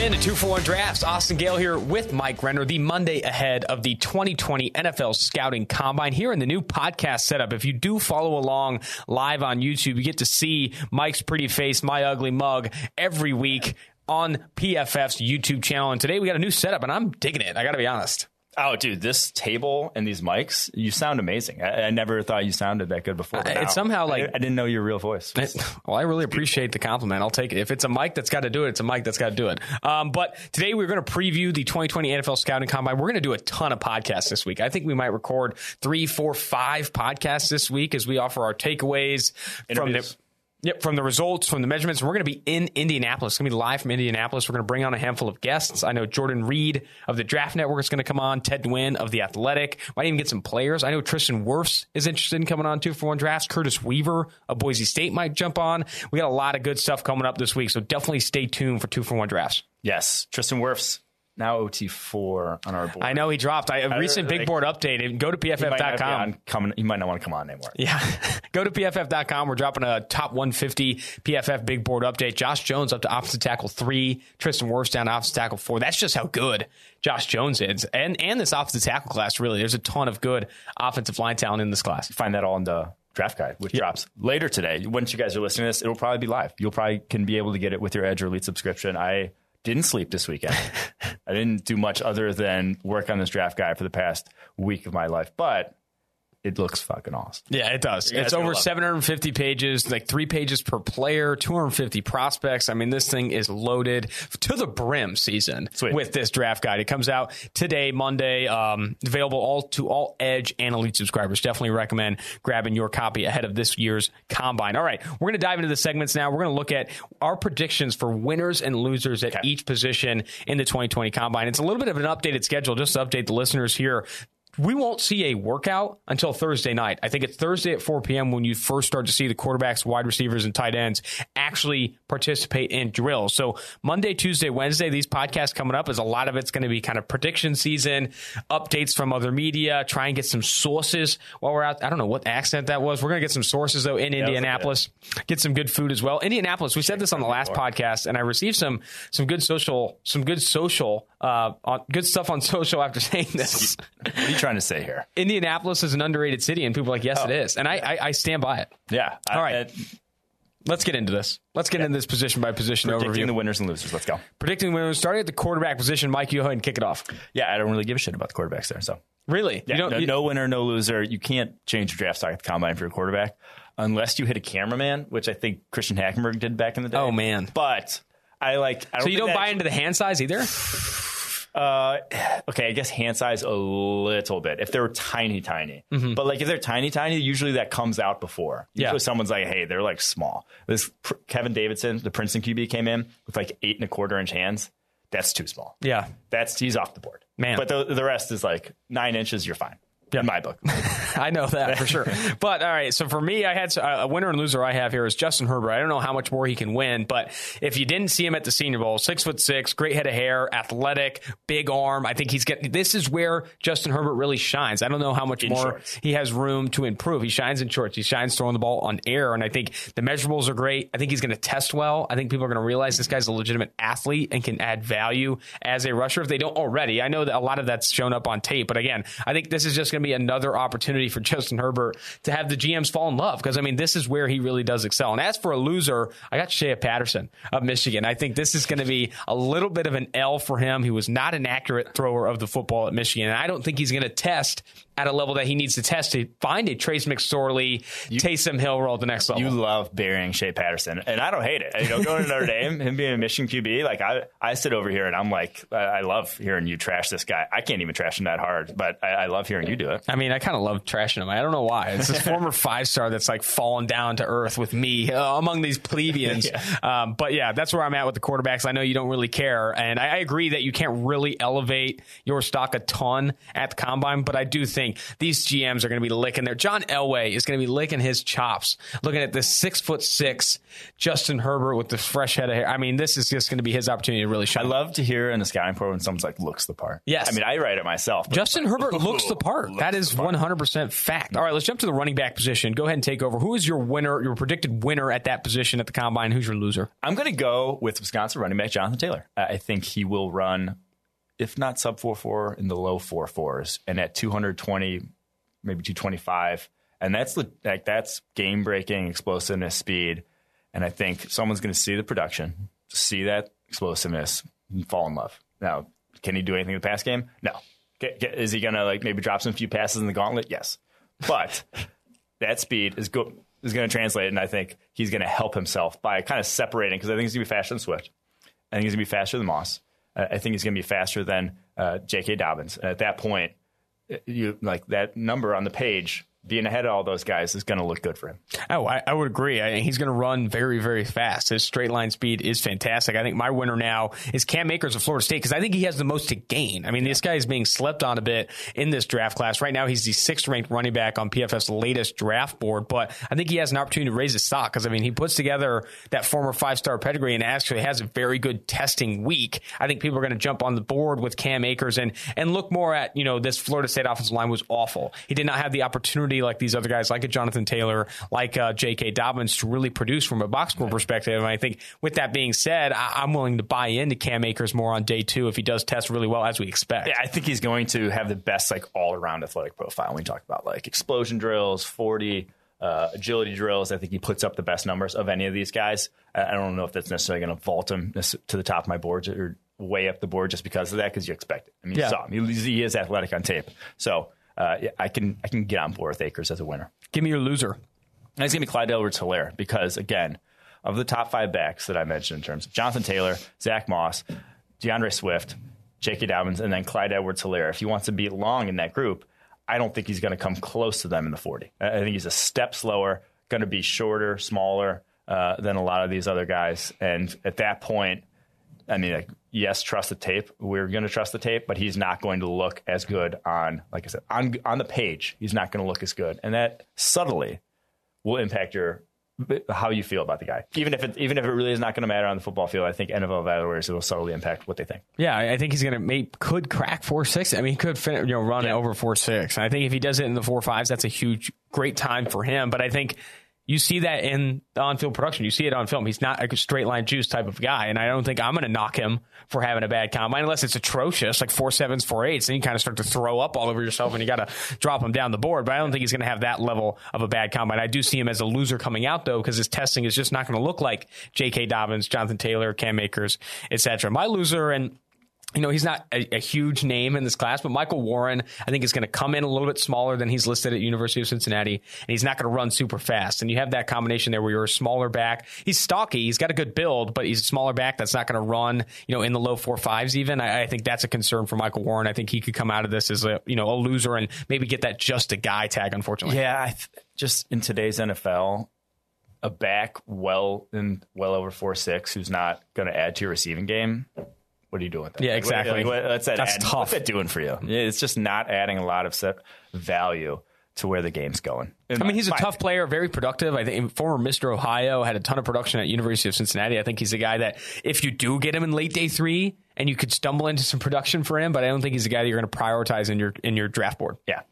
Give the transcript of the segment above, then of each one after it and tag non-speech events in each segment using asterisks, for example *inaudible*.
in to two for one drafts. Austin Gayle here with Mike Renner, the Monday ahead of the 2020 NFL Scouting Combine here in the new podcast setup. If you do follow along live on YouTube, you get to see Mike's pretty face, my ugly mug every week on PFF's YouTube channel. And today we got a new setup, and I'm digging it. I got to be honest. Oh, dude, this table and these mics, you sound amazing. I, I never thought you sounded that good before. Uh, it's somehow like I, I, didn't know your real voice. It, well, I really appreciate the compliment. I'll take it. If it's a mic that's got to do it, it's a mic that's got to do it. Um, but today we're going to preview the 2020 NFL Scouting Combine. We're going to do a ton of podcasts this week. I think we might record three, four, five podcasts this week as we offer our takeaways Interviews. from the Yep, from the results, from the measurements. We're going to be in Indianapolis. It's going to be live from Indianapolis. We're going to bring on a handful of guests. I know Jordan Reid of the Draft Network is going to come on. Ted Nguyen of the Athletic. Might even get some players. I know Tristan Wirfs is interested in coming on two for one drafts. Curtis Weaver of Boise State might jump on. We got a lot of good stuff coming up this week, so definitely stay tuned for two for one drafts. Yes, Tristan Wirfs now OT4 on our board. I know he dropped. I, a recent big board update. Go to pff.com. Come, he might not want to come on anymore. Yeah. *laughs* Go to pff.com. We're dropping a top 150 PFF big board update. Josh Jones up to offensive tackle three. Tristan Wirfs down to offensive tackle four. That's just how good Josh Jones is. And, and this offensive tackle class, really. There's a ton of good offensive line talent in this class. You Find that all in the draft guide, which yep. drops later today. Once you guys are listening to this, it'll probably be live. You'll probably can be able to get it with your Edge or Elite subscription. I didn't sleep this weekend. *laughs* I didn't do much other than work on this draft guide for the past week of my life, but it looks fucking awesome. Yeah, it does. It's over 750 pages, like three pages per player, 250 prospects. I mean, this thing is loaded to the brim season Sweet. with this draft guide. It comes out today, Monday, um, available all to all Edge and Elite subscribers. Definitely recommend grabbing your copy ahead of this year's combine. All right, we're going to dive into the segments now. We're going to look at our predictions for winners and losers at okay. each position in the 2020 combine. It's a little bit of an updated schedule just to update the listeners here we won't see a workout until Thursday night. I think it's Thursday at 4 p.m. when you first start to see the quarterbacks, wide receivers, and tight ends actually participate in drills. So Monday, Tuesday, Wednesday, these podcasts coming up is a lot of it's going to be kind of prediction season, updates from other media, try and get some sources while we're out. I don't know what accent that was. We're going to get some sources though in yeah, Indianapolis, get some good food as well. Indianapolis, we said this on the last podcast, and I received some some good social some good social uh, on, good stuff on *laughs* social after saying this trying to say here? Indianapolis is an underrated city, and people are like, yes, oh. it is, and I, I, I stand by it. Yeah. All right. I, Let's get into this. Let's get yeah. into this position by position Predicting overview. the winners and losers. Let's go. Predicting winners. Starting at the quarterback position, Mike, you go ahead and kick it off. Yeah, I don't really give a shit about the quarterbacks there. So really, yeah, no, you, no, winner, no loser. You can't change your draft stock at the combine for your quarterback unless you hit a cameraman, which I think Christian Hackenberg did back in the day. Oh man, but I like. I so you don't buy into the hand size either. Uh, *sighs* okay, I guess hand size a little bit if they're tiny, tiny. Mm-hmm. But like if they're tiny, tiny, usually that comes out before. Usually yeah. someone's like, hey, they're like small. This Kevin Davidson, the Princeton QB, came in with like eight and a quarter inch hands. That's too small. Yeah, that's he's off the board. Man, but the the rest is like nine inches. You're fine yep. in my book. *laughs* I know that for sure. *laughs* But all right, so for me, I had a winner and loser. I have here is Justin Herbert. I don't know how much more he can win, but if you didn't see him at the Senior Bowl, six foot six, great head of hair, athletic, big arm. I think he's getting. This is where Justin Herbert really shines. I don't know how much in more shorts. he has room to improve. He shines in shorts. He shines throwing the ball on air, and I think the measurables are great. I think he's going to test well. I think people are going to realize this guy's a legitimate athlete and can add value as a rusher if they don't already. I know that a lot of that's shown up on tape, but again, I think this is just going to be another opportunity for Justin Herbert to have the GMs fall in love because I mean this is where he really does excel. And as for a loser, I got Shea Patterson of Michigan. I think this is going to be a little bit of an L for him. He was not an accurate thrower of the football at Michigan, and I don't think he's going to test at a level that he needs to test to find a Trace McSorley, you, Taysom Hill role at the next level. You love burying Shea Patterson, and I don't hate it. You know, going to Notre Dame, him being a Michigan QB, like I, I sit over here and I'm like, I love hearing you trash this guy. I can't even trash him that hard, but I, I love hearing you do it. I mean, I kind of love trashing him. I don't know why. It's this *laughs* former five star that's like fallen down to earth with me uh, among these plebeians. *laughs* yeah. Um, but yeah, that's where I'm at with the quarterbacks. I know you don't really care, and I, I agree that you can't really elevate your stock a ton at the combine, but I do think these GMs GMs are going to be licking their. John Elway is going to be licking his chops, looking at this six foot six Justin Herbert with the fresh head of hair. I mean, this is just going to be his opportunity to really shine. I love to hear in the scouting report when someone's like looks the part. Yes, I mean I write it myself. Justin Herbert looks the *laughs* part. That is 100% fact. All right, let's jump to the running back position. Go ahead and take over. Who is your winner, your predicted winner at that position at the combine? Who's your loser? I'm going to go with Wisconsin running back Jonathan Taylor. I think he will run, if not sub 4 4, in the low 4 4s. And at 220, maybe 225. And that's the, like that's game breaking explosiveness speed. And I think someone's going to see the production, see that explosiveness, and fall in love. Now, can he do anything in the pass game? No. Is he going to like maybe drop some few passes in the gauntlet? Yes. But *laughs* that speed is go- is going to translate, and I think he's going to help himself by kind of separating because I think he's going to be faster than Swift. I think he's going to be faster than Moss. I think he's going to be faster than uh, J.K. Dobbins. And at that point, you like that number on the page being ahead of all those guys is going to look good for him. Oh, I, I would agree. I, he's going to run very, very fast. His straight line speed is fantastic. I think my winner now is Cam Akers of Florida State because I think he has the most to gain. I mean, this guy is being slept on a bit in this draft class. Right now, he's the sixth ranked running back on PFF's latest draft board, but I think he has an opportunity to raise his stock because, I mean, he puts together that former five star pedigree and actually has a very good testing week. I think people are going to jump on the board with Cam Akers and, and look more at, you know, this Florida State offensive line was awful. He did not have the opportunity like these other guys, like a Jonathan Taylor, like uh, J.K. Dobbins, to really produce from a box score perspective. And I think with that being said, I- am willing to buy into Cam Akers more on day two if he does test really well as we expect. Yeah, I think he's going to have the best like all around athletic profile. When we talk about like explosion drills, forty. Uh, agility drills. I think he puts up the best numbers of any of these guys. I don't know if that's necessarily going to vault him to the top of my board or way up the board just because of that, because you expect it. I mean, yeah. you saw him. He, he is athletic on tape. So uh, I can I can get on board with Akers as a winner. Give me your loser. And it's going to be Clyde Edwards Helaire because, again, of the top five backs that I mentioned in terms of Jonathan Taylor, Zach Moss, D'Andre Swift, J.K. Dobbins, and then Clyde Edwards Helaire, if he wants to be long in that group, I don't think he's going to come close to them in the 40. I think he's a step slower, going to be shorter, smaller uh, than a lot of these other guys. And at that point, I mean, like, yes, trust the tape. We're going to trust the tape, but he's not going to look as good on, like I said, on on the page. He's not going to look as good, and that subtly will impact your how you feel about the guy. Even if it even if it really is not going to matter on the football field, I think NFL evaluators it will subtly impact what they think. Yeah, I think he's going to make could crack four six. I mean, he could fin- you know run yeah. over four six. And I think if he does it in the four fives, that's a huge great time for him. But I think you see that in the on-field production. You see it on film. He's not a straight line juice type of guy, and I don't think I'm going to knock him for having a bad combine unless it's atrocious, like four sevens, four eights. Then you kind of start to throw up all over yourself, and you got to drop him down the board. But I don't think he's going to have that level of a bad combine. I do see him as a loser coming out though, because his testing is just not going to look like J.K. Dobbins, Jonathan Taylor, Cam Akers, etc. My loser and you know, he's not a, a, huge name in this class, but Michael Warren, I think, is going to come in a little bit smaller than he's listed at University of Cincinnati, and he's not going to run super fast. And you have that combination there where you're a smaller back. He's stocky, he's got a good build, but he's a smaller back that's not going to run, you know, in the low four fives even. I, I, think that's a concern for Michael Warren. I think he could come out of this as a, you know, a loser and maybe get that just a guy tag, unfortunately. Yeah, th- just in today's NFL, a back well in well over four six who's not going to add to your receiving game what are you doing with that? Yeah, exactly. Like, what's that That's tough. What's that doing for you? It's just not adding a lot of value to where the game's going. I mean, he's a tough player, very productive. I think former Mr. Ohio had a ton of production at University of Cincinnati. I think he's a guy that if you do get him in late day three and you could stumble into some production for him, but I don't think he's a guy that you're going to prioritize in your in your draft board. Yeah.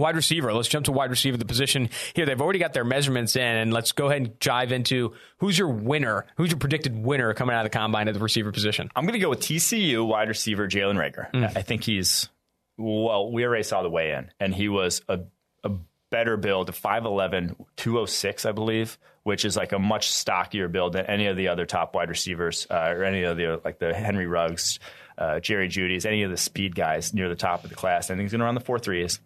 Wide receiver. Let's jump to wide receiver, the position here. They've already got their measurements in, and let's go ahead and dive into who's your winner, who's your predicted winner coming out of the combine at the receiver position. I'm going to go with TCU wide receiver Jalen Reagor. Mm. I think he's well. We already saw the way in, and he was a, a better build, 5'11", 206, I believe, which is like a much stockier build than any of the other top wide receivers uh, or any of the like the Henry Ruggs, uh, Jerry Jeudy's, any of the speed guys near the top of the class. I think he's going to run the four threes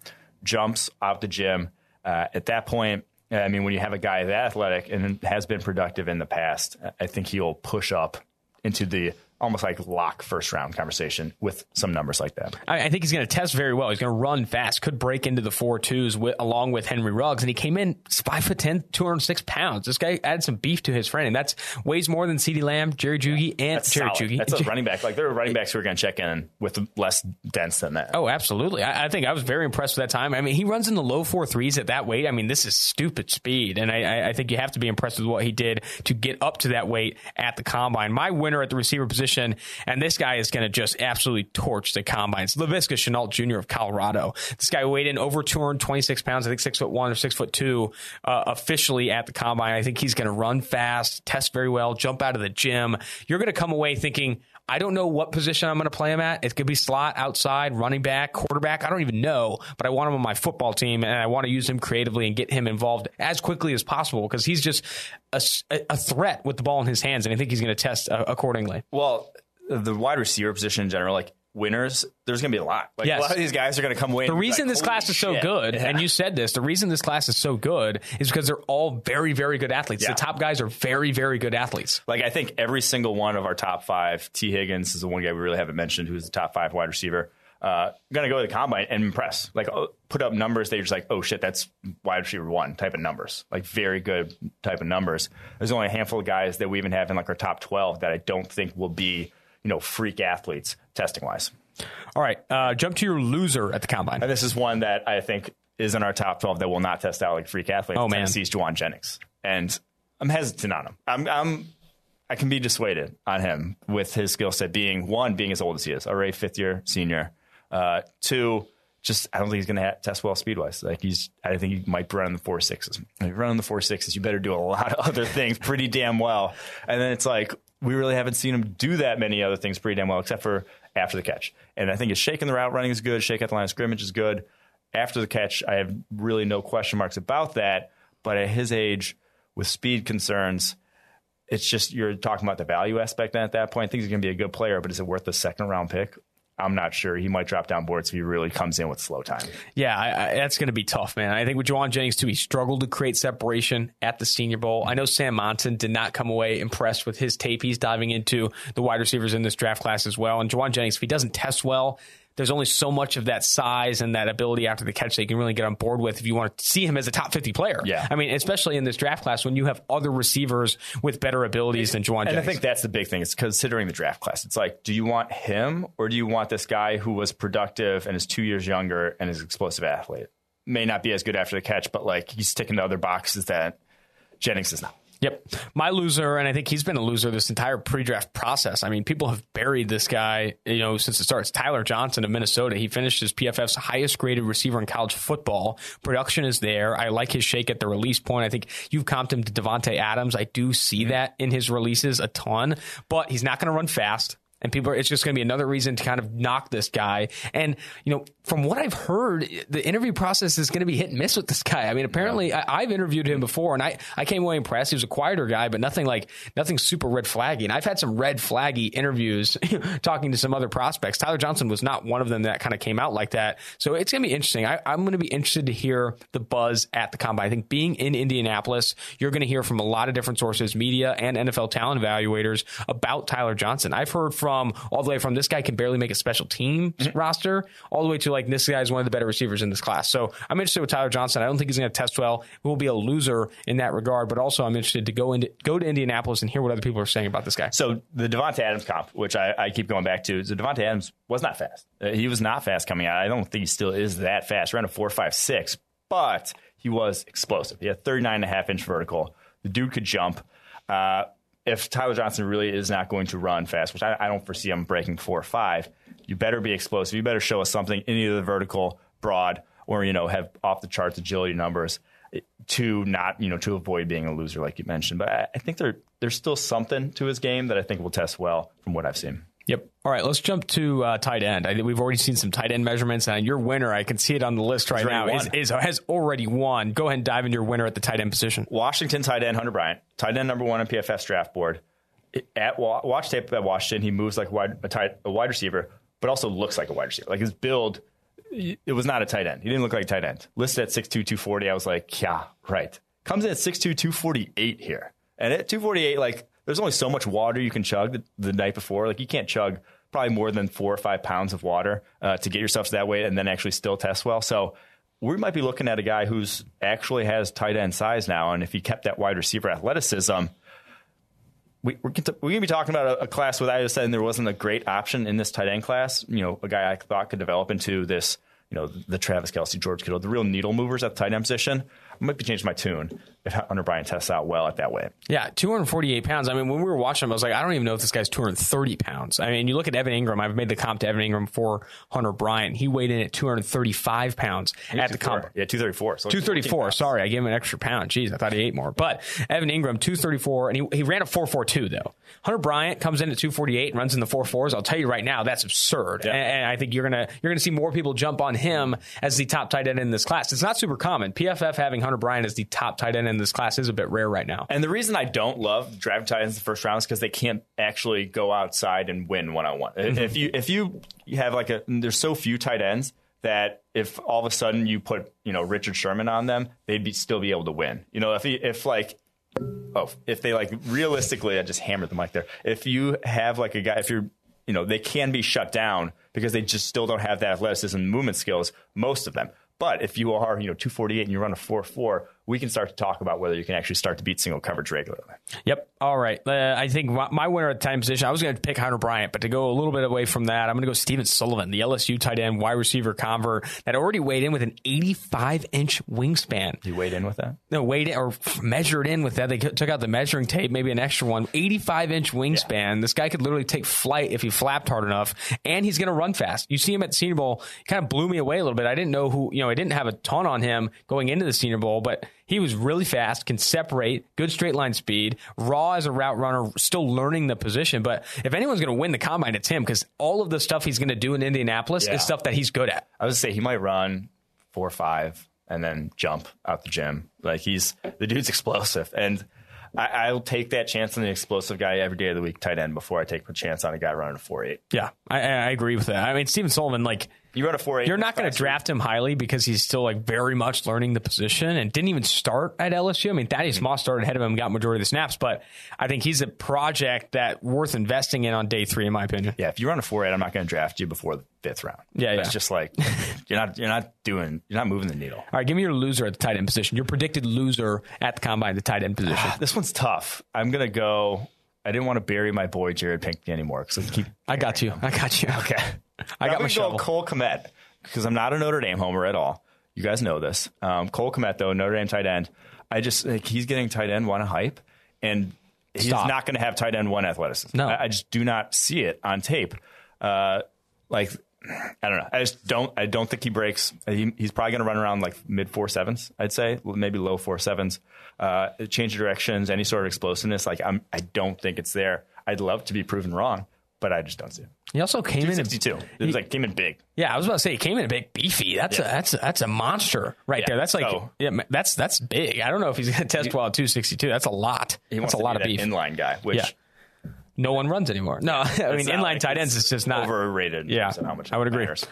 jumps out the gym. Uh, at that point, I mean, when you have a guy that athletic and has been productive in the past, I think he'll push up into the almost like lock first round conversation with some numbers like that. I, I think he's going to test very well. He's going to run fast, could break into the four twos with, along with Henry Ruggs. And he came in five 5'10, 206 pounds. This guy added some beef to his frame. And that's weighs more than CeeDee Lamb, Jerry Jeudy, and that's Jerry Jeudy. That's a *laughs* running back. Like there are running backs who are going to check in with less dense than that. Oh, absolutely. I, I, think I was very impressed with that time. I mean, he runs in the low four threes at that weight. I mean, this is stupid speed. And I, I think you have to be impressed with what he did to get up to that weight at the combine. My winner at the receiver position position. And this guy is going to just absolutely torch the combines. Laviska Shenault Jr. of Colorado. This guy weighed in over 226 pounds, I think six foot one or six foot two, uh, officially at the combine. I think he's going to run fast, test very well, jump out of the gym. You're going to come away thinking, I don't know what position I'm going to play him at. It could be slot, outside, running back, quarterback. I don't even know, but I want him on my football team and I want to use him creatively and get him involved as quickly as possible because he's just a, a, threat with the ball in his hands. And I think he's going to test uh, accordingly. Well, the wide receiver position in general, like winners, there's going to be a lot. Like yes. a lot of these guys are going to come away. The reason like, this class is shit. so good, yeah. and you said this, the reason this class is so good is because they're all very, very good athletes. Yeah. The top guys are very, very good athletes. Like I think every single one of our top five, Tee Higgins is the one guy we really haven't mentioned, who's the top five wide receiver. Uh, gonna go to the combine and impress. Like oh, put up numbers that you're just like, oh shit, that's wide receiver one type of numbers. Like very good type of numbers. There's only a handful of guys that we even have in like our top twelve that I don't think will be, you know, freak athletes testing wise. All right, uh, jump to your loser at the combine. And this is one that I think is in our top 12 that will not test out like freak athletes. Oh, man. Tennessee's Jauan Jennings. And I'm hesitant on him. I'm, I'm, I can be dissuaded on him with his skill set being one, being as old as he is, already fifth year senior. Uh, two, just I don't think he's going to ha- test well speed wise. Like he's, I think he might run the four sixes. If you run the four sixes, you better do a lot of other things pretty damn well. And then it's like we really haven't seen him do that many other things pretty damn well, except for after the catch. And I think his shaking the route running is good. Shake at the line of scrimmage is good. After the catch, I have really no question marks about that. But at his age, with speed concerns, it's just you're talking about the value aspect. And at that point, I think he's going to be a good player, but is it worth the second round pick? I'm not sure. He might drop down boards if he really comes in with slow time. Yeah, I, I, that's going to be tough, man. I think with Jauan Jennings too, he struggled to create separation at the Senior Bowl. I know Sam Monson did not come away impressed with his tape. He's diving into the wide receivers in this draft class as well. And Jauan Jennings, if he doesn't test well, there's only so much of that size and that ability after the catch that you can really get on board with if you want to see him as a top 50 player. Yeah. I mean, especially in this draft class when you have other receivers with better abilities than Jauan And Jennings. I think that's the big thing. Is considering the draft class. It's like, do you want him or do you want this guy who was productive and is two years younger and is an explosive athlete? May not be as good after the catch, but like he's ticking the other boxes that Jennings is not. Yep. My loser, and I think he's been a loser this entire pre draft process. I mean, people have buried this guy, you know, since it starts. Tyler Johnson of Minnesota. He finished as PFF's highest graded receiver in college football. Production is there. I like his shake at the release point. I think you've comped him to Davante Adams. I do see mm-hmm. that in his releases a ton, but he's not going to run fast. And people are, it's just going to be another reason to kind of knock this guy. And, you know, from what I've heard, the interview process is going to be hit and miss with this guy. I mean, apparently yeah. I, have interviewed him before and I, I came away impressed. He was a quieter guy, but nothing like, nothing super red flaggy. And I've had some red flaggy interviews *laughs* talking to some other prospects. Tyler Johnson was not one of them that kind of came out like that. So it's going to be interesting. I, I'm going to be interested to hear the buzz at the combine. I think being in Indianapolis, you're going to hear from a lot of different sources, media and NFL talent evaluators about Tyler Johnson. I've heard from all the way from this guy can barely make a special team mm-hmm. roster all the way to like this guy is one of the better receivers in this class. So I'm interested with Tyler Johnson. I don't think he's going to test well. He will be a loser in that regard, but also I'm interested to go into go to Indianapolis and hear what other people are saying about this guy. So the Davante Adams comp, which I, I keep going back to, the Davante Adams was not fast. Uh, he was not fast coming out. I don't think he still is that fast. Around a four five six, but he was explosive. He had 39 and a half inch vertical. The dude could jump. Uh, if Tyler Johnson really is not going to run fast, which I, I, don't foresee him breaking four or five, you better be explosive. You better show us something in either the vertical, broad, or you know have off the charts agility numbers to not you know to avoid being a loser like you mentioned. But I, I think there there's still something to his game that I think will test well from what I've seen. Yep. All right, let's jump to uh, tight end. I think we've already seen some tight end measurements, and your winner, I can see it on the list right now, is, is, has already won. Go ahead and dive into your winner at the tight end position. Washington tight end Hunter Bryant, tight end number one on PFF's draft board. At watch tape at Washington, he moves like a wide, a, tight, a wide receiver, but also looks like a wide receiver. Like his build, it was not a tight end. He didn't look like a tight end. Listed at 6'2", 240, I was like, yeah, right. Comes in at 6'2", 248 here. And at 248, like there's only so much water you can chug the, the, night before. Like you can't chug probably more than four or five pounds of water uh, to get yourself to that weight and then actually still test well. So we might be looking at a guy who's actually has tight end size now, and if he kept that wide receiver athleticism. We, we're, we're going to be talking about a, a class without I said there wasn't a great option in this tight end class. You know, a guy I thought could develop into this you know, the Travis Kelce, George Kittle, the real needle movers at the tight end position, I might be changing my tune if Hunter Bryant tests out well at that weight. Yeah, 248 pounds. I mean, when we were watching him, I was like, I don't even know if this guy's 230 pounds. I mean, you look at Evan Engram. I've made the comp to Evan Engram for Hunter Bryant. He weighed in at 235 pounds at the comp. Yeah, 234. So 234. Sorry, I gave him an extra pound. Jeez, I thought he ate more. But Evan Engram, 234, and he, he ran a 442, though. Hunter Bryant comes in at 248 and runs in the 44s. I'll tell you right now, that's absurd. Yeah. And, and I think you're going to you're gonna see more people jump on him as the top tight end in this class. It's not super common. PFF having Hunter Bryant as the top tight end in this class is a bit rare right now. And the reason I don't love drafting tight ends in the first round is because they can't actually go outside and win one on one. If you if you have like a there's so few tight ends that if all of a sudden you put you know Richard Sherman on them, they'd be still be able to win. You know if he, if like oh if they like realistically, I just hammered the mic there. If you have like a guy, if you're you know they can be shut down because they just still don't have that athleticism and movement skills. Most of them. But if you are, you know, 248 and you run a 4-4, we can start to talk about whether you can actually start to beat single coverage regularly. Yep. All right. Uh, I think my winner at the time position, I was going to pick Hunter Bryant, but to go a little bit away from that, I'm going to go Stephen Sullivan, the LSU tight end, wide receiver convert that already weighed in with an 85 inch wingspan. You weighed in with that? No, weighed in or measured in with that. They took out the measuring tape, maybe an extra one. 85 inch wingspan. Yeah. This guy could literally take flight if he flapped hard enough, and he's going to run fast. You see him at the Senior Bowl, kind of blew me away a little bit. I didn't know who, you know, I didn't have a ton on him going into the Senior Bowl, but he was really fast, can separate, good straight line speed, raw as a route runner, still learning the position. But if anyone's going to win the combine, it's him because all of the stuff he's going to do in Indianapolis yeah. is stuff that he's good at. I would say he might run four or five and then jump out the gym. Like he's the dude's explosive. And I, will take that chance on the explosive guy every day of the week, tight end, before I take a chance on a guy running a four eight. Yeah, I, I agree with that. I mean, Stephen Sullivan, like you run a four eight. You're not going to draft him highly because he's still like very much learning the position and didn't even start at LSU. I mean, Thaddeus mm-hmm. Moss started ahead of him, and got majority of the snaps, but I think he's a project that worth investing in on day three, in my opinion. Yeah, if you run a four eight, I'm not going to draft you before the fifth round. Yeah, It's yeah. just like you're not you're not doing you're not moving the needle. All right, give me your loser at the tight end position. Your predicted loser at the combine, the tight end position. *sighs* this one's tough. I'm going to go. I didn't want to bury my boy Jared Pinkney anymore because I keep. I got you. I got you. Okay. I got my shovel. Cole Kmet because I'm not a Notre Dame homer at all. You guys know this. Um, Cole Kmet, though, Notre Dame tight end. I just like he's getting tight end one hype, and he's Stop. not going to have tight end one athleticism. No, I, I, just do not see it on tape. Uh, like I don't know. I just don't. I don't think he breaks. He, he's probably going to run around like mid four sevens. I'd say maybe low four sevens. Uh, change of directions, any sort of explosiveness. Like I'm. I don't think it's there. I'd love to be proven wrong, but I just don't see it. He also came in sixty-two. It was like came in big. Yeah, I was about to say he came in a big beefy. That's yeah. a that's a, that's a monster right yeah. there. That's like so, yeah, that's that's big. I don't know if he's going to test well at two sixty-two. That's a lot. He that's a lot of beef. Inline guy, which. Yeah. No one runs anymore. No, *laughs* I mean inline like tight ends is just not overrated. Yeah, how much I would agree. Matters.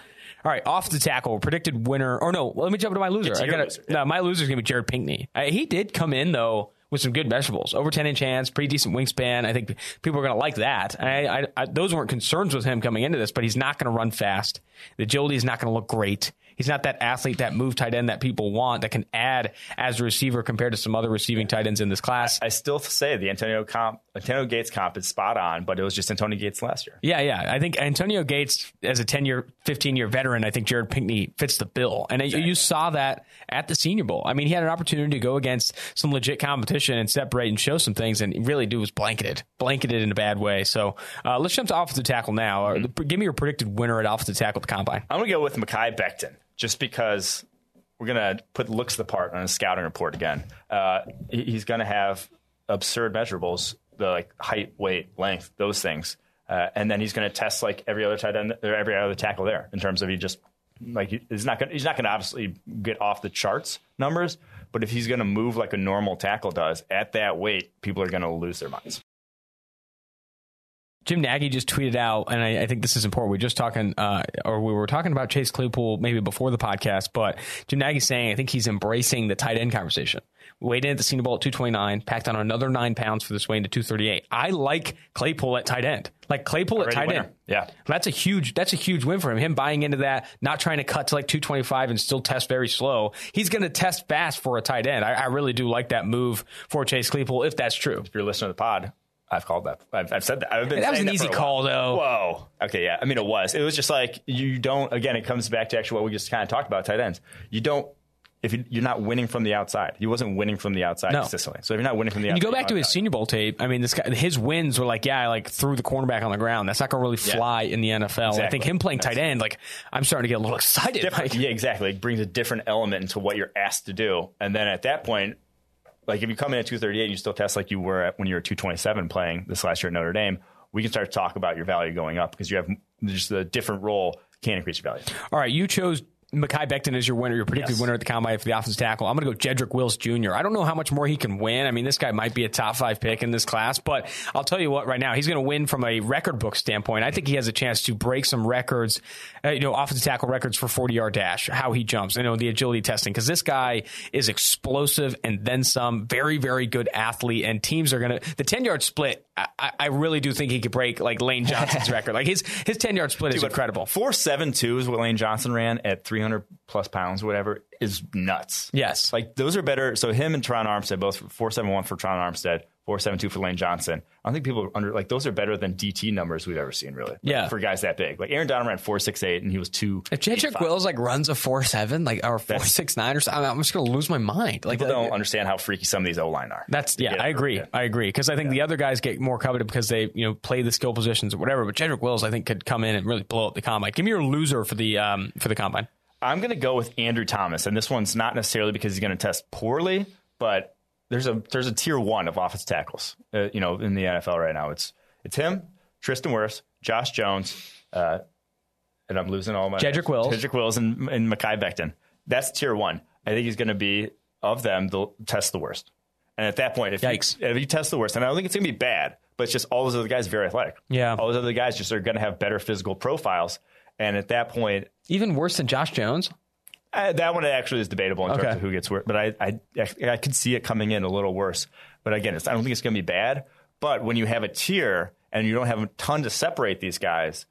All right, off the tackle, predicted winner. Or no, well, let me jump to my loser. I got yeah. no, my loser is gonna be Jared Pinkney. I, he did come in though with some good vegetables. over 10 inch hands, pretty decent wingspan. I think people are going to like that. I, I, I, those weren't concerns with him coming into this, but he's not going to run fast. The agility is not going to look great. He's not that athlete, that move tight end that people want that can add as a receiver compared to some other receiving tight ends in this class. I, I still say the Antonio comp, Antonio Gates comp is spot on, but it was just Antonio Gates last year. Yeah, yeah. I think Antonio Gates, as a 10 year, 15 year veteran, I think Jared Pinkney fits the bill. And exactly. you saw that at the Senior Bowl. I mean, he had an opportunity to go against some legit competition and separate and show some things, and really do was blanketed, blanketed in a bad way. So uh, let's jump to offensive tackle now. Mm-hmm. Give me your predicted winner at offensive tackle at the combine. I'm going to go with Mekhi Becton just because we're going to put looks the part on a scouting report again. Uh, he's going to have absurd measurables, the like height, weight, length, those things. Uh, and then he's going to test like every other tight end or every other tackle there in terms of he just like he's not going he's not going to obviously get off the charts numbers, but if he's going to move like a normal tackle does at that weight, people are going to lose their minds. Jim Nagy just tweeted out, and I, I, think this is important. We just talking, uh, or we were talking about Chase Claypool maybe before the podcast, but Jim Nagy's saying I think he's embracing the tight end conversation. Weighed in at the Senior Bowl at 229, packed on another nine pounds for this weigh to 238. I like Claypool at tight end. Like Claypool Already at tight winner. end. Yeah. That's a huge that's a huge win for him. Him buying into that, not trying to cut to like 225 and still test very slow. He's going to test fast for a tight end. I, I, really do like that move for Chase Claypool if that's true. If you're listening to the pod, I've called that. I've, I've said that. I've been That was an for easy call, though. Whoa. Okay, yeah. I mean, it was. It was just like you don't. Again, it comes back to actually what we just kind of talked about tight ends. You don't. If you, you're not winning from the outside, he wasn't winning from the outside No. consistently. So if you're not winning from the You outside, you go back to his. Senior Bowl tape. I mean, this guy, his wins were like, yeah, I like threw the cornerback on the ground. That's not going to really Yeah. fly in the NFL. I think him playing tight end, like, I'm starting to get a little *laughs* excited. Like, yeah, exactly. It brings a different element into what you're asked to do. And then at that point, like if you come in at 238 and you still test like you were at when you were 227 playing this last year at Notre Dame, we can start to talk about your value going up because you have just a different role can increase your value. All right, you chose Mekhi Becton is your winner, your predicted Yes. winner at the combine for the offensive tackle. I'm going to go Jedrick Wills Jr. I don't know how much more he can win. I mean, this guy might be a top five pick in this class, but I'll tell you what, right now, he's going to win from a record book standpoint. I think he has a chance to break some records, uh, you know, offensive tackle records for 40 yard dash, how he jumps, you know, the agility testing, because this guy is explosive and then some, very, very good athlete, and teams are going to, the 10 yard split, I, I- really do think he could break like Lane Johnson's *laughs* record. Like his, his 10 yard split is incredible. Four seven two is what Lane Johnson ran at 300 plus pounds, whatever, is nuts. Yes. Like those are better. So him and Tron Armstead, both 471 for Tron Armstead, 472 for Lane Johnson. I don't think people under like those are better than DT numbers we've ever seen, really. Yeah. For guys that big. Like Aaron Donald ran 468 and he was two. If Jedrick Wills like runs a four seven, like or four six nine or something, I'm just gonna lose my mind. Like People don't understand how freaky some of these O line are. that's yeah, I agree. Yeah. I agree because I think the other guys get more coveted because they you know play the skill positions or whatever. But Jedrick Wills, I think, could come in and really blow up the combine. Give me your loser for the um for the combine. I'm going to go with Andrew Thomas, and this one's not necessarily because he's going to test poorly, but there's a there's a tier one of offense tackles, uh, you know, in the NFL right now. It's it's him, Tristan Wirfs, Josh Jones, uh, and I'm losing all my Jedrick Wills. Jedrick Wills, and, and Mekhi Becton. That's tier one. I think he's going to be of them. They'll test the worst, and at that point, if Yikes. You, if you test the worst, and I don't think it's going to be bad, but it's just all those other guys very athletic. Yeah. all those other guys just are going to have better physical profiles, and at that point, Even worse than Josh Jones. Uh, that one actually is debatable in Okay. terms of who gets worse, but I, I I could see it coming in a little worse. But again, it's, I don't think it's going to be bad. But when you have a tier and you don't have a ton to separate these guys,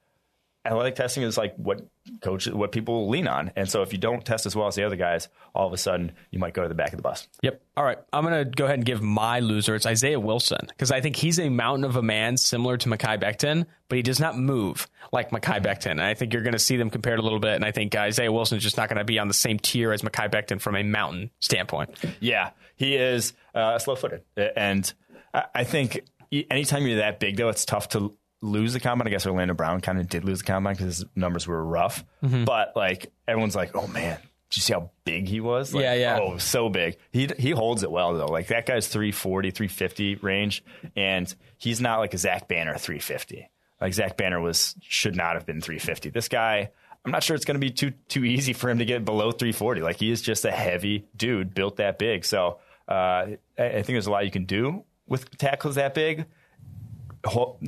athletic testing is like what coaches, what people lean on. And so if you don't test as well as the other guys, all of a sudden you might go to the back of the bus. Yep. All right. I'm going to go ahead and give my loser. It's Isaiah Wilson because I think he's a mountain of a man similar to Mekhi Becton, but he does not move like Mekhi Becton. And I think you're going to see them compared a little bit. And I think uh, Isaiah Wilson is just not going to be on the same tier as Mekhi Becton from a mountain standpoint. Yeah, he is uh, slow footed. And I I think anytime you're that big, though, it's tough to lose the combine. I guess Orlando Brown kind of did lose the combine because his numbers were rough. Mm-hmm. But like everyone's like, oh man, did you see how big he was? Like, Yeah, yeah. Oh, so big. He he holds it well though. Like that guy's 340, 350 range, and he's not like a Zach Banner 350. Like Zach Banner was should not have been 350. This guy. I'm not sure it's going to be too too easy for him to get below 340. Like he is just a heavy dude, built that big. So uh, I, I think there's a lot you can do with tackles that big.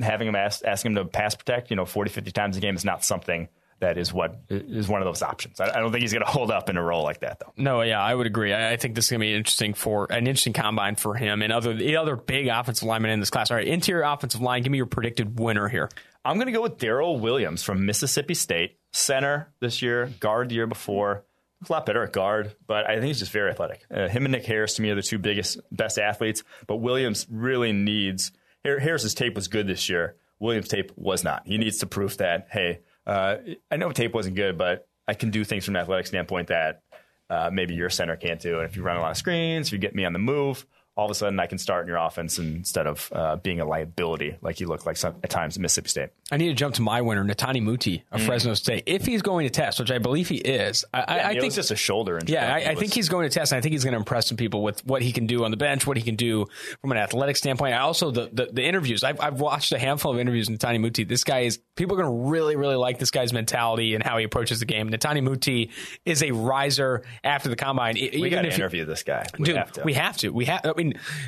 Having him ask, ask him to pass protect, you know, 40, 50 times a game is not something that is what is one of those options. I, I don't think he's going to hold up in a role like that, though. No, yeah, I would agree. I, I think this is going to be interesting for an interesting combine for him and other the other big offensive linemen in this class. All right, interior offensive line. Give me your predicted winner here. I'm going to go with Darryl Williams from Mississippi State, center this year, guard the year before. He's a lot better at guard, but I think he's just very athletic. Uh, him and Nick Harris to me are the two biggest, best athletes. But Williams really needs. Har- Harris's tape was good this year. Williams' tape was not. He needs to prove that. Hey, uh, I know tape wasn't good, but I can do things from an athletic standpoint that uh, maybe your center can't do. And if you run a lot of screens, if you get me on the move, all of a sudden I can start in your offense instead of uh, being a liability like you look like some, at times at Mississippi State. I need to jump to my winner, Netane Muti of Fresno State. If he's going to test, which I believe he is, I, I, I think was just a shoulder injury. Yeah, I, I was- think he's going to test, and I think he's going to impress some people with what he can do on the bench, what he can do from an athletic standpoint. I also the the, the interviews. I've, I've watched a handful of interviews with Netane Muti. This guy is people are going to really really like this guy's mentality and how he approaches the game. Netane Muti is a riser after the combine. We got to if you- interview this guy. We Dude, have to. we have to. We have. I mean,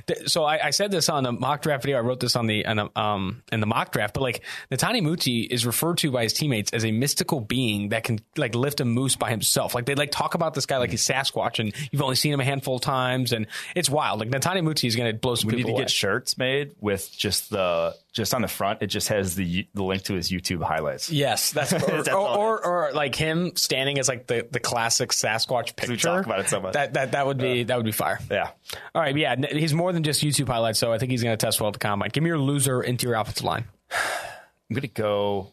th- so I, I said this on the mock draft video. I wrote this on the on the, um in the mock draft. But like Netane Muti is referred to by his teammates as a mystical being that can like lift a moose by himself. Like they like talk about this guy like he's Sasquatch, and you've only seen him a handful of times, and it's wild. Like Netane Muti is going to blow some we need to away. get shirts made with just the just on the front. It just has the the link to his YouTube highlights. Yes, that's, *laughs* or, That's or, or, or like him standing as like the, the classic Sasquatch picture. talk about it so much. That that that would be that would be fire. Yeah. All right, yeah. He's more than just YouTube highlights, so I think he's going to test well at the combine. Give me your loser interior offensive line. *sighs* I'm going to go.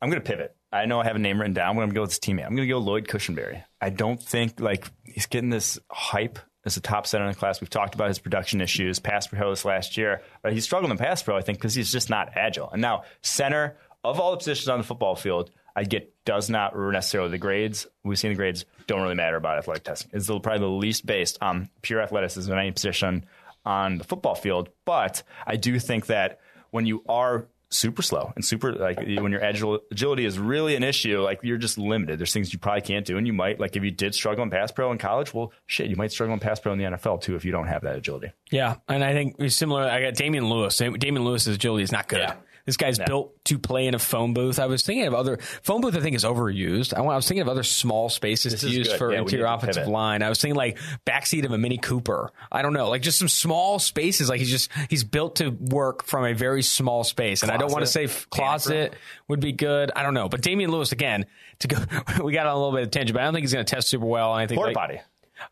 I'm going to pivot. I know I have a name written down. I'm going to go with his teammate. I'm going to go Lloyd Cushenberry. I don't think like he's getting this hype as a top center in the class. We've talked about his production issues, pass pro this last year. But he struggled in pass pro, I think, because he's just not agile. And now center of all the positions on the football field, I get does not necessarily the grades. We've seen the grades don't really matter about athletic testing. It's probably the least based on pure athleticism in any position on the football field. But I do think that when you are super slow and super like when your agil- agility is really an issue like you're just limited there's things you probably can't do and you might like if you did struggle in pass pro in college well shit you might struggle in pass pro in the NFL too if you don't have that agility yeah and I think similar I got Damien Lewis Damien Lewis's agility is not good yeah. This guy's yeah. built to play in a phone booth. I was thinking of other phone booth. I think is overused. I, was thinking of other small spaces this to use good. for yeah, interior offensive line. I was thinking like backseat of a Mini Cooper. I don't know, like just some small spaces. Like he's just he's built to work from a very small space. And I don't want to say closet would be good. I don't know, but Damien Lewis again to go. *laughs* we got on a little bit of tangent, but I don't think he's going to test super well. And I think porta like, potty.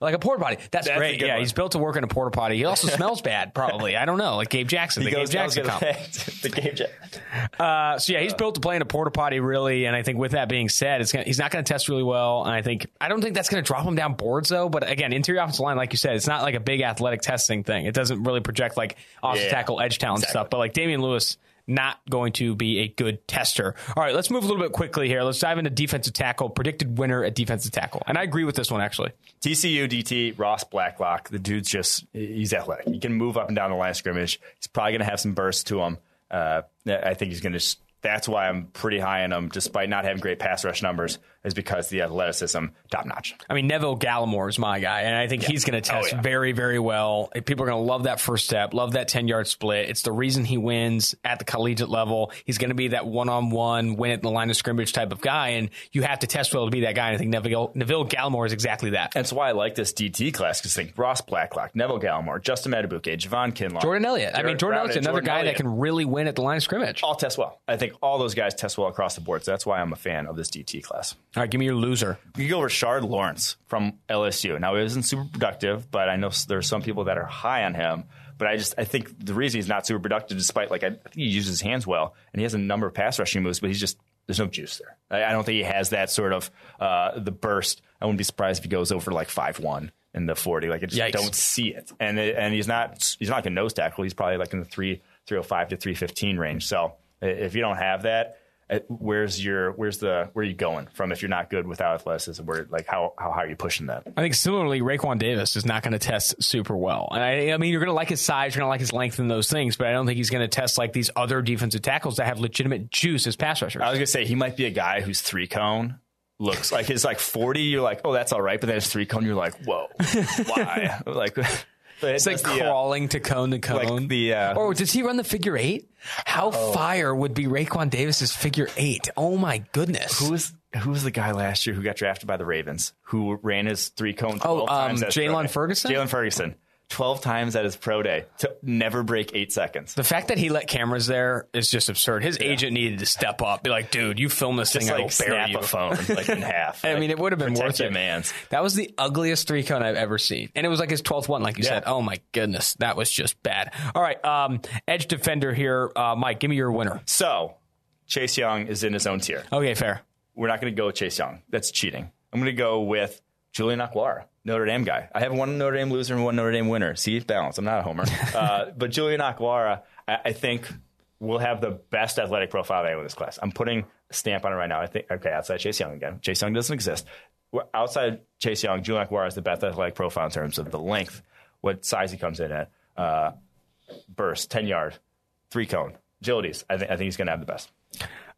Like a porta potty. That's, That's great. Yeah, one. he's built to work in a porta potty. He also *laughs* smells bad, probably. I don't know. Like Gabe Jackson. He the goes, Gabe Jackson comp. *laughs* the Gabe Jackson. *laughs* Uh, so yeah, he's built to play in a porta potty, really. And I think with that being said, gonna, he's not going to test really well. And I think I don't think that's going to drop him down boards though. But again, interior offensive line, like you said, it's not like a big athletic testing thing. It doesn't really project like offensive yeah, tackle, edge talent exactly. stuff. But like Damien Lewis not going to be a good tester. All right, let's move a little bit quickly here. Let's dive into defensive tackle, predicted winner at defensive tackle. And I agree with this one, actually. TCU DT, Ross Blacklock. The dude's just, he's athletic. He can move up and down the line of scrimmage. He's probably going to have some bursts to him. Uh, I think he's going to that's why I'm pretty high on him, despite not having great pass rush numbers, is because the athleticism top notch. I mean, Neville Gallimore is my guy, and I think yeah. he's going to oh, test oh, yeah. very, very well. People are going to love that first step, love that 10 yard split. It's the reason he wins at the collegiate level. He's going to be that one on one, win at the line of scrimmage type of guy, and you have to test well to be that guy. And I think Neville, Neville Gallimore is exactly that. That's why I like this DT class because think Ross Blacklock, Neville Gallimore, Justin Madubuike, Javon Kinlaw, Jordan Elliott. I mean, Jordan Elliott's another Jordan guy Elliott. that can really win at the line of scrimmage. All test well. I think all those guys test well across the board. So that's why I'm a fan of this DT class. All right, give me your loser. You go Rashard Lawrence from LSU. Now, he isn't super productive, but I know there are some people that are high on him. But I just I think the reason he's not super productive, despite like I think he uses his hands well and he has a number of pass rushing moves, but he's just there's no juice there. I, I don't think he has that sort of uh, the burst. I wouldn't be surprised if he goes over like five one in the forty. Like I just Yikes. don't see it. And and he's not he's not like a nose tackle. He's probably like in the three three hundred five to three fifteen range. So if you don't have that, Uh, where's your where's the where are you going from if you're not good without athleticism? Where like how how high are you pushing that? I think similarly Raekwon Davis is not going to test super well. And I, I mean you're going to like his size you're going to like his length and those things but i don't think he's going to test like these other defensive tackles that have legitimate juice as pass rushers. I was going to say he might be a guy who's three cone looks like his like 40 you're like oh that's all right but then his three cone you're like whoa why? *laughs* Like it's like the, uh, crawling uh, to cone to cone. Like the, uh, or does he run the figure eight? How oh. fire would be Raekwon Davis's figure eight? Oh my goodness! Who was who was the guy last year who got drafted by the Ravens who ran his three cone? Oh, um, Jaylon Ferguson. Jaylon Ferguson. 12 times at his pro day to never break eight seconds. The fact that he let cameras there is just absurd. His yeah. agent needed to step up, be like, dude, you film this just thing, like, I will snap you. a phone like in half. *laughs* I like, mean, it would have been worth it. Man. That was the ugliest three cone I've ever seen. And it was like his 12th one, like you yeah. said. Oh my goodness. That was just bad. All right. Um, edge defender here. Uh, Mike, give me your winner. So Chase Young is in his own tier. Okay, fair. We're not going to go with Chase Young. That's cheating. I'm going to go with Julian Okwara. Notre Dame guy. I have one Notre Dame loser and one Notre Dame winner. See, balance. I'm not a homer. *laughs* uh, but Julian Okwara, I, I, think, will have the best athletic profile in this class. I'm putting a stamp on it right now. I think, okay, outside Chase Young again. Chase Young doesn't exist. Outside Chase Young, Julian Okwara is the best athletic profile in terms of the length, what size he comes in at, uh, burst, 10 yard, three cone, agilities. I, th- I think he's going to have the best.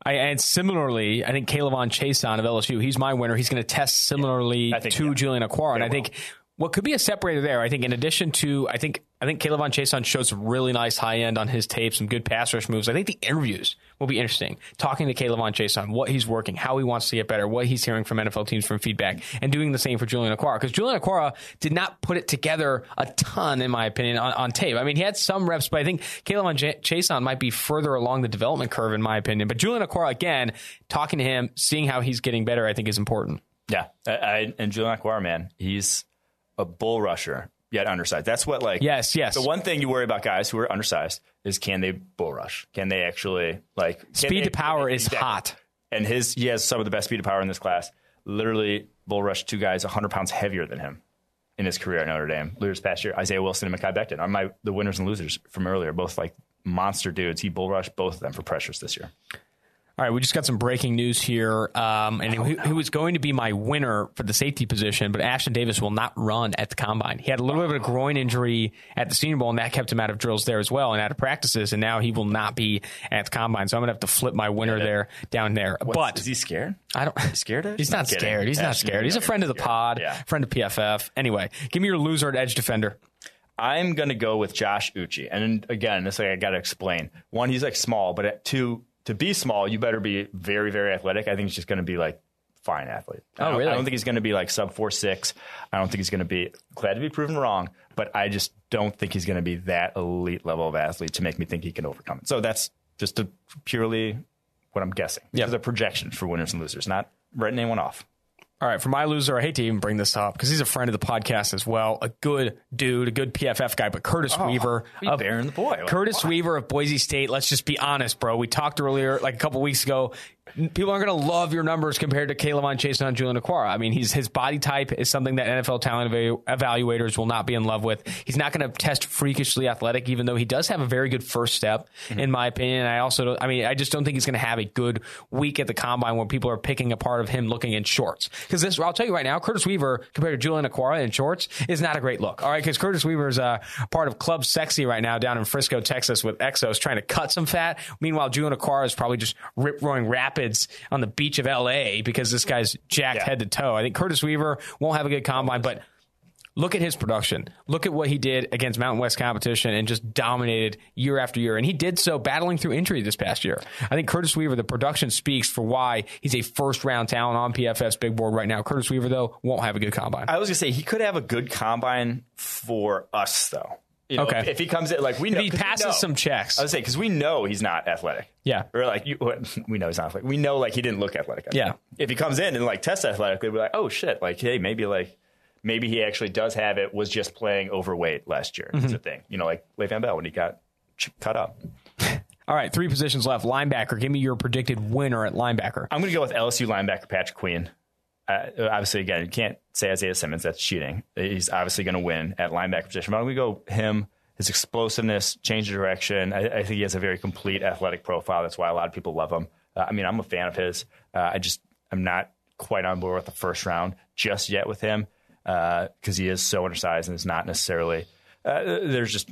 I, and similarly, I think K'Lavon Chaisson of LSU, he's my winner. He's going to test similarly yeah, think, to yeah. Julian Okwara. And I think what could be a separator there, I think in addition to, I think I think K'Lavon Chaisson showed some really nice high end on his tape, some good pass rush moves. I think the interviews will be interesting. Talking to Caleb K'Lavon Chaisson, what he's working, how he wants to get better, what he's hearing from NFL teams from feedback, and doing the same for Julian Okwara. Because Julian Okwara did not put it together a ton, in my opinion, on, on tape. I mean, he had some reps, but I think K'Lavon J- Chaisson might be further along the development curve, in my opinion. But Julian Okwara, again, talking to him, seeing how he's getting better, I think is important. Yeah, I, I, and Julian Okwara, man, he's a bull rusher yet undersized. That's what like Yes, yes. The one thing you worry about guys who are undersized is can they bull rush? Can they actually like Speed they- to power is Exactly. hot. And his he has some of the best speed to power in this class. Literally bull rushed two guys 100 pounds heavier than him in his career at Notre Dame. Losers past year, Isaiah Wilson and Mekhi Becton are my the winners and losers from earlier. Both like monster dudes. He bull rushed both of them for pressures this year. All right, we just got some breaking news here, um, and he was going to be my winner for the safety position, but Ashtyn Davis will not run at the combine. He had a little bit of a groin injury at the Senior Bowl, and that kept him out of drills there as well and out of practices, and now he will not be at the combine. So I'm going to have to flip my winner there down there. but is he scared? I don't. Scared of? *laughs* He's not kidding. scared. He's not scared. He's a friend of the pod, Yeah. friend of PFF. Anyway, give me your loser at edge defender. I'm going to go with Josh Uche. And again, this like I got to explain. One, he's like small, but at two, to be small, you better be very, very athletic. I think he's just going to be like fine athlete. Oh, I Oh, really? I don't think he's going to be like sub four six. I don't think he's going to be glad to be proven wrong, but I just don't think he's going to be that elite level of athlete to make me think he can overcome it. So that's just a purely what I'm guessing. Yeah. A projection for winners and losers, not writing anyone off. All right, for my loser, I hate to even bring this up because he's a friend of the podcast as well. A good dude, a good PFF guy, but Curtis oh, Weaver. of- bearing the boy. Curtis Weaver of Boise State. Let's just be honest, bro. We talked earlier, like a couple weeks ago. People aren't going to love your numbers compared to Caleb on Chase and Julian Okwara. I mean, he's his body type is something that NFL talent evalu- evaluators will not be in love with. He's not going to test freakishly athletic, even though he does have a very good first step, in my opinion. I also, don't, I mean, I just don't think he's going to have a good week at the combine where people are picking apart of him looking in shorts. Because this, I'll tell you right now, Curtis Weaver compared to Julian Okwara in shorts is not a great look. All right, because Curtis Weaver is uh, part of Club Sexy right now down in Frisco, Texas, with Exos trying to cut some fat. Meanwhile, Julian Okwara is probably just rip roaring rapids on the beach of L.A. because this guy's jacked Yeah. head to toe. I think Curtis Weaver won't have a good combine, but look at his production. Look at what he did against Mountain West competition and just dominated year after year. And he did so battling through injury this past year. I think Curtis Weaver, the production speaks for why he's a first round talent on PFF's big board right now. Curtis Weaver, though, won't have a good combine. I was gonna say he could have a good combine for us though. You know, Okay. If, if he comes in like we know, he 'cause we passes know. some checks. I was say because we know he's not athletic. Yeah. Or like you, *laughs* we know he's not athletic. We know like he didn't look athletic. Yeah. If he comes in and like tests athletically, we're like, oh shit, like hey, maybe like maybe he actually does have it. Was just playing overweight last year. Mm-hmm. It's a thing. You know, like Le'Veon Bell when he got ch- cut up. *laughs* All right, three positions left. Linebacker. Give me your predicted winner at linebacker. I'm going to go with LSU linebacker Patrick Queen. Uh, obviously, again, you can't say Isaiah Simmons. That's cheating. He's obviously going to win at linebacker position. I'm going to go him. His explosiveness, change of direction. I, I think he has a very complete athletic profile. That's why a lot of people love him. Uh, I mean, I'm a fan of his. Uh, I just I'm not quite on board with the first round just yet with him because he is so undersized and is not necessarily. Uh, there's just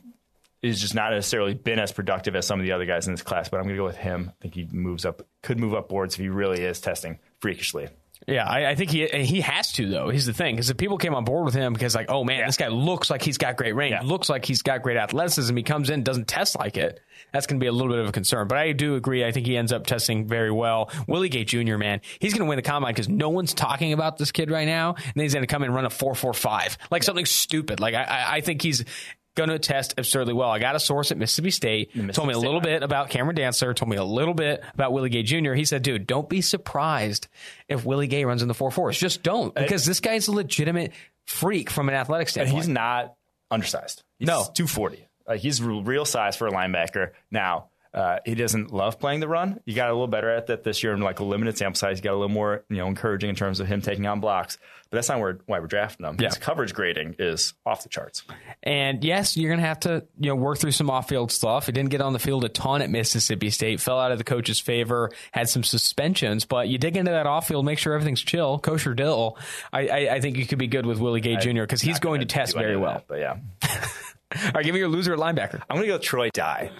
he's just not necessarily been as productive as some of the other guys in this class. But I'm going to go with him. I think he moves up, could move up boards if he really is testing freakishly. Yeah, I, I think he he has to though. He's the thing because if people came on board with him because like, oh man, this guy looks like he's got great range, Yeah. looks like he's got great athleticism. He comes in, doesn't test like it. That's going to be a little bit of a concern. But I do agree. I think he ends up testing very well. Willie Gay Jr. Man, he's going to win the combine because no one's talking about this kid right now, and then he's going to come in and run a four four five like something stupid. Like I, I, I think he's. Going to test absurdly well. I got a source at Mississippi State. told me a State, little right. bit about Cameron Dantzler. Told me a little bit about Willie Gay Jr. He said, "Dude, don't be surprised if Willie Gay runs in the four fours. Just don't, because this guy's a legitimate freak from an athletic standpoint. he's not undersized. He's No. 240. Like he's real size for a linebacker. Now, uh, he doesn't love playing the run. You got a little better at that this year in like a limited sample size. You got a little more, you know, encouraging in terms of him taking on blocks. But that's not where, why we're drafting him. Yeah. His coverage grading is off the charts. And yes, you're going to have to you know work through some off-field stuff. He didn't get on the field a ton at Mississippi State. Fell out of the coach's favor. Had some suspensions, but you dig into that off-field, make sure everything's chill, kosher dill. I, I, I think you could be good with Willie Gay Jr. because he's going to test very well. that, but yeah. *laughs* All right, give me your loser at linebacker. I'm going to go Troy Dye.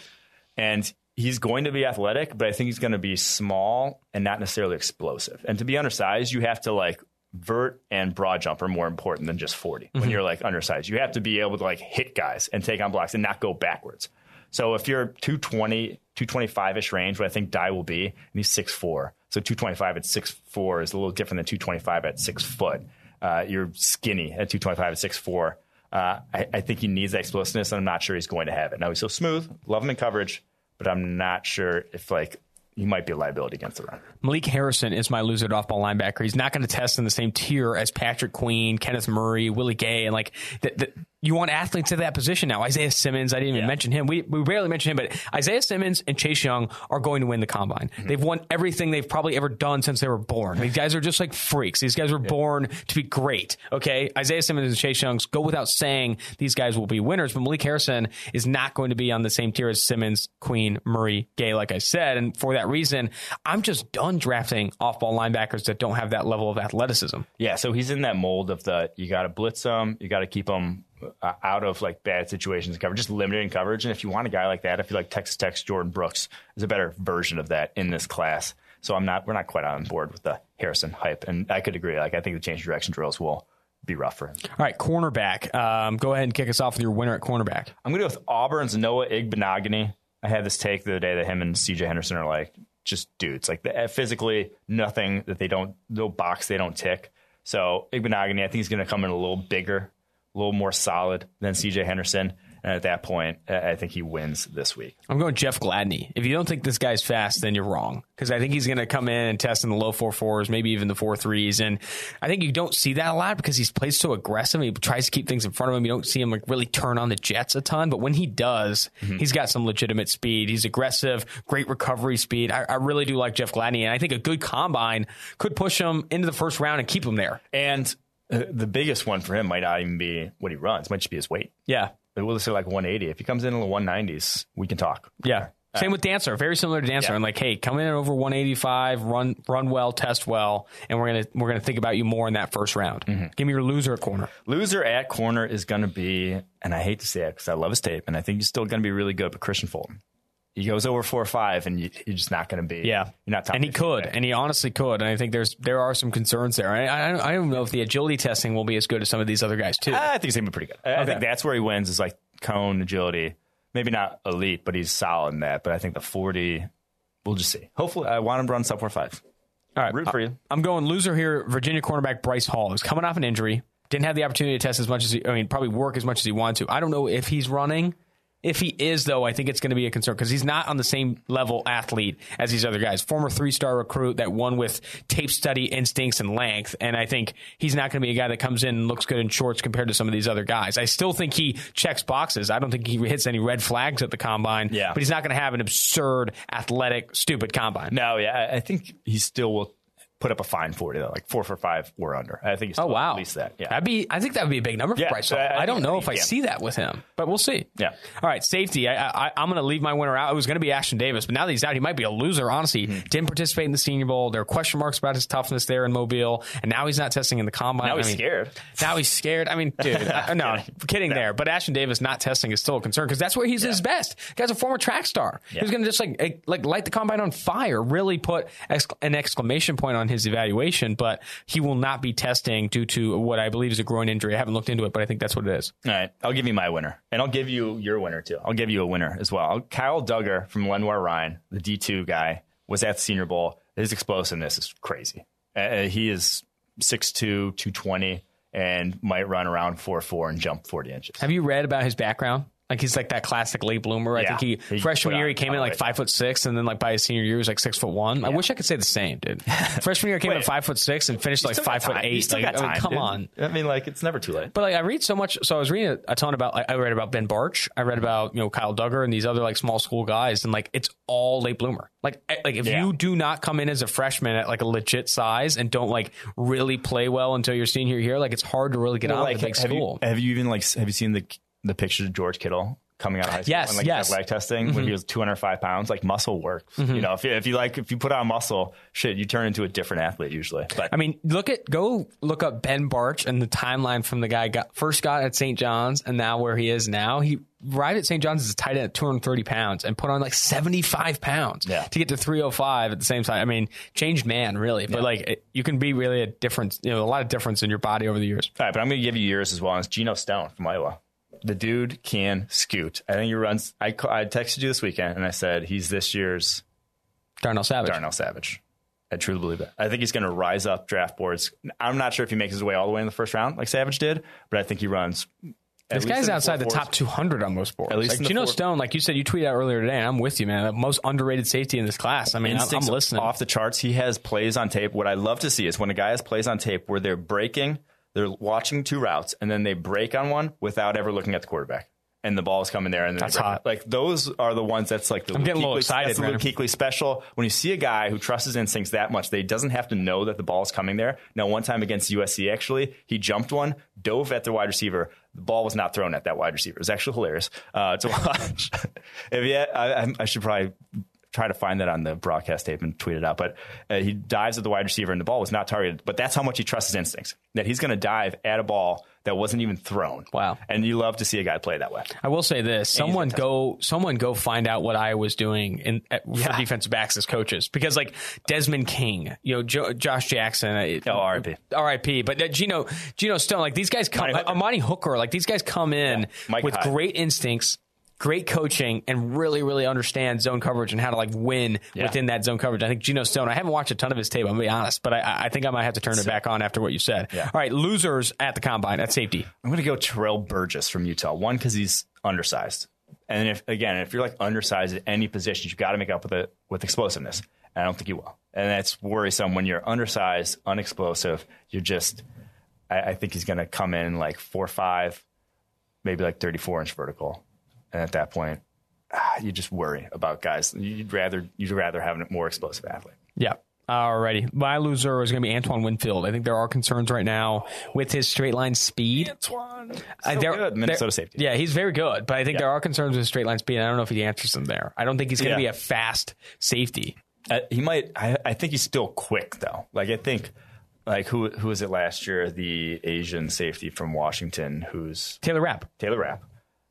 And he's going to be athletic, but I think he's going to be small and not necessarily explosive. And to be undersized, you have to like vert and broad jump are more important than just 40 when you're like undersized. You have to be able to like hit guys and take on blocks and not go backwards. So if you're 220, 225 ish range, what I think Dye will be, and he's 6'4. So 225 at 6'4 is a little different than 225 at 6 foot. Uh, you're skinny at 225 at 6'4. Uh, I, I think he needs that explosiveness, and I'm not sure he's going to have it. Now he's so smooth, love him in coverage, but I'm not sure if like he might be a liability against the run. Malik Harrison is my loser at off-ball linebacker. He's not going to test in the same tier as Patrick Queen, Kenneth Murray, Willie Gay, and like the, the, you want athletes at that position now. Isaiah Simmons, I didn't even Yeah. mention him. We, we rarely mention him, but Isaiah Simmons and Chase Young are going to win the combine. Mm-hmm. They've won everything they've probably ever done since they were born. These guys are just like freaks. These guys were born to be great. Okay. Isaiah Simmons and Chase Young go without saying these guys will be winners, but Malik Harrison is not going to be on the same tier as Simmons, Queen, Murray, Gay, like I said. And for that reason, I'm just done drafting off ball linebackers that don't have that level of athleticism. Yeah, so he's in that mold of the you got to blitz him, you got to keep him uh, out of like bad situations and coverage, just limited coverage. And if you want a guy like that, I feel like Texas Tech's Jordan Brooks is a better version of that in this class. So I'm not, we're not quite on board with the Harrison hype, and I could agree. Like I think the change of direction drills will be rough for him. All right, cornerback. Um, go ahead and kick us off with your winner at cornerback. I'm going to go with Auburn's Noah Igbinoghene. I had this take the other day that him and CJ Henderson are like just dudes. Like the, physically, nothing that they don't, no box they don't tick. So Igbinoghene, I think he's going to come in a little bigger, a little more solid than CJ Henderson. And at that point, I think he wins this week. I'm going Jeff Gladney. If you don't think this guy's fast, then you're wrong. Because I think he's going to come in and test in the low four fours, maybe even the four threes. And I think you don't see that a lot because he's played so aggressive. He tries to keep things in front of him. You don't see him like really turn on the jets a ton. But when he does, mm-hmm. he's got some legitimate speed. He's aggressive, great recovery speed. I, I really do like Jeff Gladney. And I think a good combine could push him into the first round and keep him there. And Uh, the biggest one for him might not even be what he runs, might just be his weight. Yeah. We'll say like 180. If he comes in in the 190s, we can talk. Yeah. Same with Dantzler, very similar to Dantzler. Yeah. I'm like, hey, come in at over 185, run run well, test well, and we're gonna we're gonna think about you more in that first round. Mm-hmm. Give me your loser at corner. Loser at corner is going to be, and I hate to say it because I love his tape, and I think he's still going to be really good, but Kristian Fulton. He goes over four or five, and you, you're just not going to be. Yeah, You're not top and he could, pick. and he honestly could. And I think there's there are some concerns there. I I, don't- I don't know if the agility testing will be as good as some of these other guys too. I think he's going to be pretty good. I, I think that's where he wins is like cone agility. Maybe not elite, but he's solid in that. But I think the 40, we'll just see. Hopefully, I want him to run sub four five. All right, Root for you. I'm going loser here. Virginia cornerback Bryce Hall is coming off an injury. Didn't have the opportunity to test as much as he, I mean, probably work as much as he wanted to. I don't know if he's running. If he is, though, I think it's going to be a concern because he's not on the same level athlete as these other guys. Former three star recruit that won with tape study, instincts, and length. And I think he's not going to be a guy that comes in and looks good in shorts compared to some of these other guys. I still think he checks boxes. I don't think he hits any red flags at the combine. Yeah. But he's not going to have an absurd, athletic, stupid combine. No, yeah, I, I think he still will put up a fine 40, though, like four for five or under. I think he's Oh wow, at least that. Yeah. that'd be. I think that would be a big number for Yeah, Bryce. I- I don't know if I can. see that with him, but we'll see. Yeah. All right, safety. I, I, I'm going to leave my winner out. It was going to be Ashtyn Davis, but now that he's out, he might be a loser. Honestly, Mm-hmm. didn't participate in the Senior Bowl. There are question marks about his toughness there in Mobile, and now he's not testing in the combine. Now he's I mean, scared. Now he's scared. I mean, *laughs* dude, I, no, kidding there. But Ashtyn Davis not testing is still a concern because that's where he's his best. The guy's a former track star. He's going to just like eh, like light the combine on fire. Really put an exclamation point on his evaluation, but he will not be testing due to what I believe is a groin injury. I haven't looked into it, but I think that's what it is. All right, I'll give you my winner, and I'll give you your winner too. I'll give you a winner as well. Kyle Dugger from Lenoir-Rhyne, the D two guy, was at the Senior Bowl. His explosiveness is crazy. Uh, he is 6'2", 220, and might run around 4'4", and jump forty inches. Have you read about his background? Like he's like that classic late bloomer. I Yeah. think he, He freshman year he came in like five foot six, and then like by his senior year he was like six foot one. I wish I could say the same, dude. *laughs* freshman year he came in five foot six and finished like five foot eight. still Like, got I mean, time, come dude. on. I mean, like it's never too late. But like I read so much, so I was reading a, ton about. Like, I read about Ben Bartch. I read about you know Kyle Dugger and these other like small school guys, and like it's all late bloomer. Like eh, like if Yeah. you do not come in as a freshman at like a legit size and don't like really play well until your senior year, like it's hard to really get out like, with a big have school. you have you even like have you seen the the pictures of George Kittle coming out of high school Yes, and like yes. Mm-hmm. leg testing when he was 205 pounds? Like muscle works. You know, if you, if you like if you put on muscle, shit, you turn into a different athlete usually. But I mean, look at go look up Ben Bartch and the timeline from the guy got first got at St. John's and now where he is now. He arrived at St. John's as a tight end at 230 pounds and put on like 75 pounds Yeah. to get to 305 at the same time. I mean, changed man really, but like it, you can be really a difference, you know, a lot of difference in your body over the years. All right, but I'm going to give you yours as well. And it's Geno Stone from Iowa. The dude can scoot. I think he runs. I, I texted you this weekend and I said he's this year's Darnell Savage. Darnell Savage. I truly believe that. I think he's going to rise up draft boards. I'm not sure if he makes his way all the way in the first round like Savage did, but I think he runs. This guy's outside the four top fours. 200 on most boards. At least like the Geno Stone, like you said, you tweeted out earlier today, and I'm with you, man. The most underrated safety in this class. I mean, I'm, I'm listening. off the charts. He has plays on tape. What I love to see is when a guy has plays on tape where they're breaking they're watching two routes and then they break on one without ever looking at the quarterback. And the ball is coming there, and then That's they hot. Like those are the ones that's like the I'm getting a little excited, That's the man. Luke Kuechly special. When you see a guy who trusts his instincts that much, that he doesn't have to know that the ball is coming there. Now, one time against USC, actually, he jumped one, dove at the wide receiver. The ball was not thrown at that wide receiver. It was actually hilarious uh, to *laughs* watch. if yet, I- I should probably try to find that on the broadcast tape and tweet it out. But uh, he dives at the wide receiver, and the ball was not targeted. But that's how much he trusts his instincts that he's going to dive at a ball that wasn't even thrown. Wow. And you love to see a guy play that way. I will say this: someone go, someone go find out what I was doing in at, for defensive backs as coaches, because like Desmond King, you know, jo- Josh Jackson, uh, Oh, R.I.P.. R.I.P. But uh, Geno, Geno Stone, like these guys come, Amani Hooker. Hooker, like these guys come in Mike with great instincts. Great coaching and really, really understand zone coverage and how to like win Yeah. within that zone coverage. I think Geno Stone. I haven't watched a ton of his tape. I'm gonna be honest, but I, I think I might have to turn it back on after what you said. Yeah. All right, losers at the combine at safety. I'm going to go Terrell Burgess from Utah. One, because he's undersized. And if again, if you're like undersized at any position, you've got to make up with it with explosiveness. And I don't think you will. And that's worrisome when you're undersized, unexplosive. You're just, I, I think he's going to come in like four five, maybe like 34 inch vertical. And at that point, ah, you just worry about guys. You'd rather you'd rather have a more explosive athlete. Yeah. Alrighty. My loser is going to be Antoine Winfield. I think there are concerns right now with his straight line speed. Antoine, Uh, so there- good. Minnesota there- safety. Yeah, he's very good, but I think Yeah. there are concerns with his straight line speed. I don't know if he answers them there. I don't think he's going to Yeah. be a fast safety. Uh, he might. I, I think he's still quick though. Like I think, like who who was it last year? The Asian safety from Washington, who's Taylor Rapp. Taylor Rapp,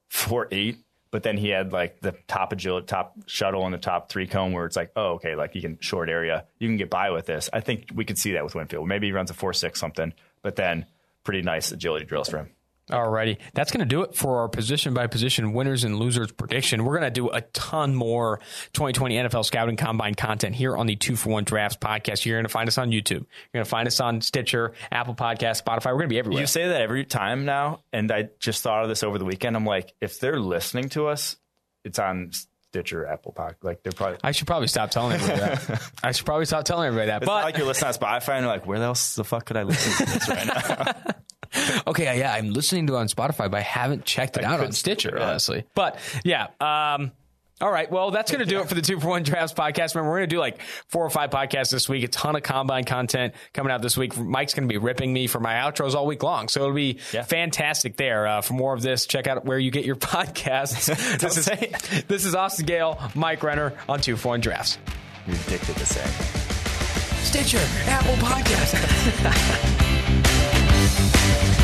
four eight. But then he had like the top agility, top shuttle, and the top three cone, where it's like, oh, okay, like you can short area, you can get by with this. I think we could see that with Winfield. Maybe he runs a four six something, but then pretty nice agility drills for him. Alrighty. That's going to do it for our position by position winners and losers prediction. We're going to do a ton more 2020 NFL Scouting Combine content here on the Two for One Drafts podcast. You're going to find us on YouTube. You're going to find us on Stitcher, Apple Podcast, Spotify. We're going to be everywhere. You say that every time now, and I just thought of this over the weekend. I'm like, if they're listening to us, it's on Stitcher, Apple Podcast. Like they're probably. I should probably stop telling everybody that. *laughs* I should probably stop telling everybody that. It's But like you're listening on Spotify and you're like, where else the fuck could I listen to this right now? *laughs* *laughs* okay, yeah, I'm listening to it on Spotify, but I haven't checked it out on Stitcher, yeah. honestly. But yeah, um, all right. Well, that's going to do it for the two for one drafts podcast. Remember, we're going to do like four or five podcasts this week. A ton of combine content coming out this week. Mike's going to be ripping me for my outros all week long, so it'll be Yeah. fantastic there. Uh, for more of this, check out where you get your *laughs* podcasts. *laughs* this is say this is Austin Gayle, Mike Renner on two for one drafts. You're addicted to saying. Stitcher, Apple Podcast. Thank you.